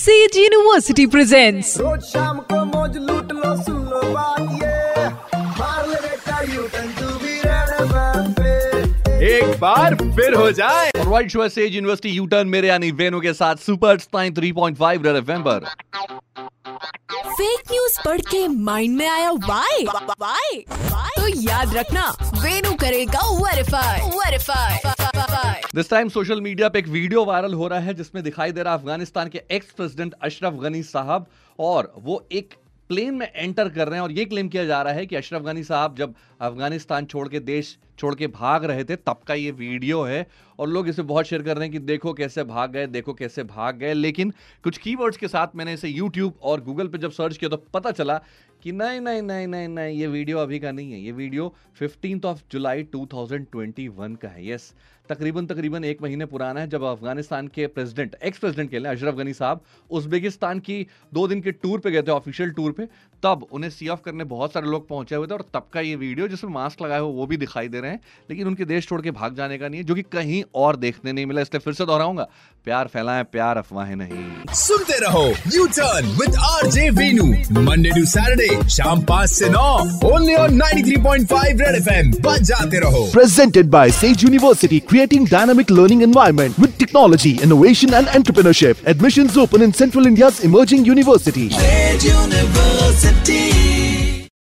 Says university presents रोज शाम को मौज लूट लो सुन लो बात ये। मार ले बेटा U turn to be red FM पे एक बार फिर हो जाए। Right show sage university U turn मेरे यानी वेनु के साथ सुपर स्टाइन 3.5 रेड एफएम पर। फेक न्यूज़ पढ़ के माइंड में आया वाई वाई तो याद रखना वेनु करेगा verify verify this time social media पे एक वीडियो वायरल हो रहा है, जिसमें दिखाई दे रहा अफ़गानिस्तान के एक्स प्रेसिडेंट अशरफ गनी साहब और वो एक प्लेन में एंटर कर रहे हैं और ये क्लेम किया जा रहा है कि अशरफ गनी साहब जब अफ़गानिस्तान छोड़ के देश छोड़ के भाग रहे थे, तब का ये वीडियो है और लोग इसे बहुत शेयर कर रहे हैं कि देखो कैसे भाग गए, देखो कैसे भाग गए। लेकिन कुछ कीवर्ड्स के साथ मैंने इसे यूट्यूब और गूगल पे जब सर्च किया तो पता चला कि नहीं नहीं नहीं नहीं नहीं, ये वीडियो अभी का नहीं है। ये वीडियो फिफ्टींथ ऑफ़ जुलाई 2021 का है। यस तकरीबन तकरीबन एक महीने पुराना है जब अफ़गानिस्तान के प्रेसिडेंट एक्स प्रेसिडेंट के अशरफ गनी साहब उज्बेकिस्तान की दो दिन के टूर पे गए थे ऑफिशियल टूर पे। तब उन्हें सी ऑफ़ करने बहुत सारे लोग पहुँचे हुए थे और तब का ये वीडियो जिसमें मास्क लगाए हुए वो भी दिखाई दे रहे हैं। हैं लेकिन उनके देश छोड़ के भाग जाने का नहीं है जो कि कहीं और देखने नहीं मिला इसलिए फिर से दोहराऊँगा। प्यार फैलाएँ प्यार अफवाहें नहीं। सुनते रहो U turn with R J Venu Monday to Saturday शाम पाँच ऐसी नौ only on ninety red F M जाते रहो। Presented by sage university creating dynamic learning environment with technology innovation and entrepreneurship admission open in central India emerging university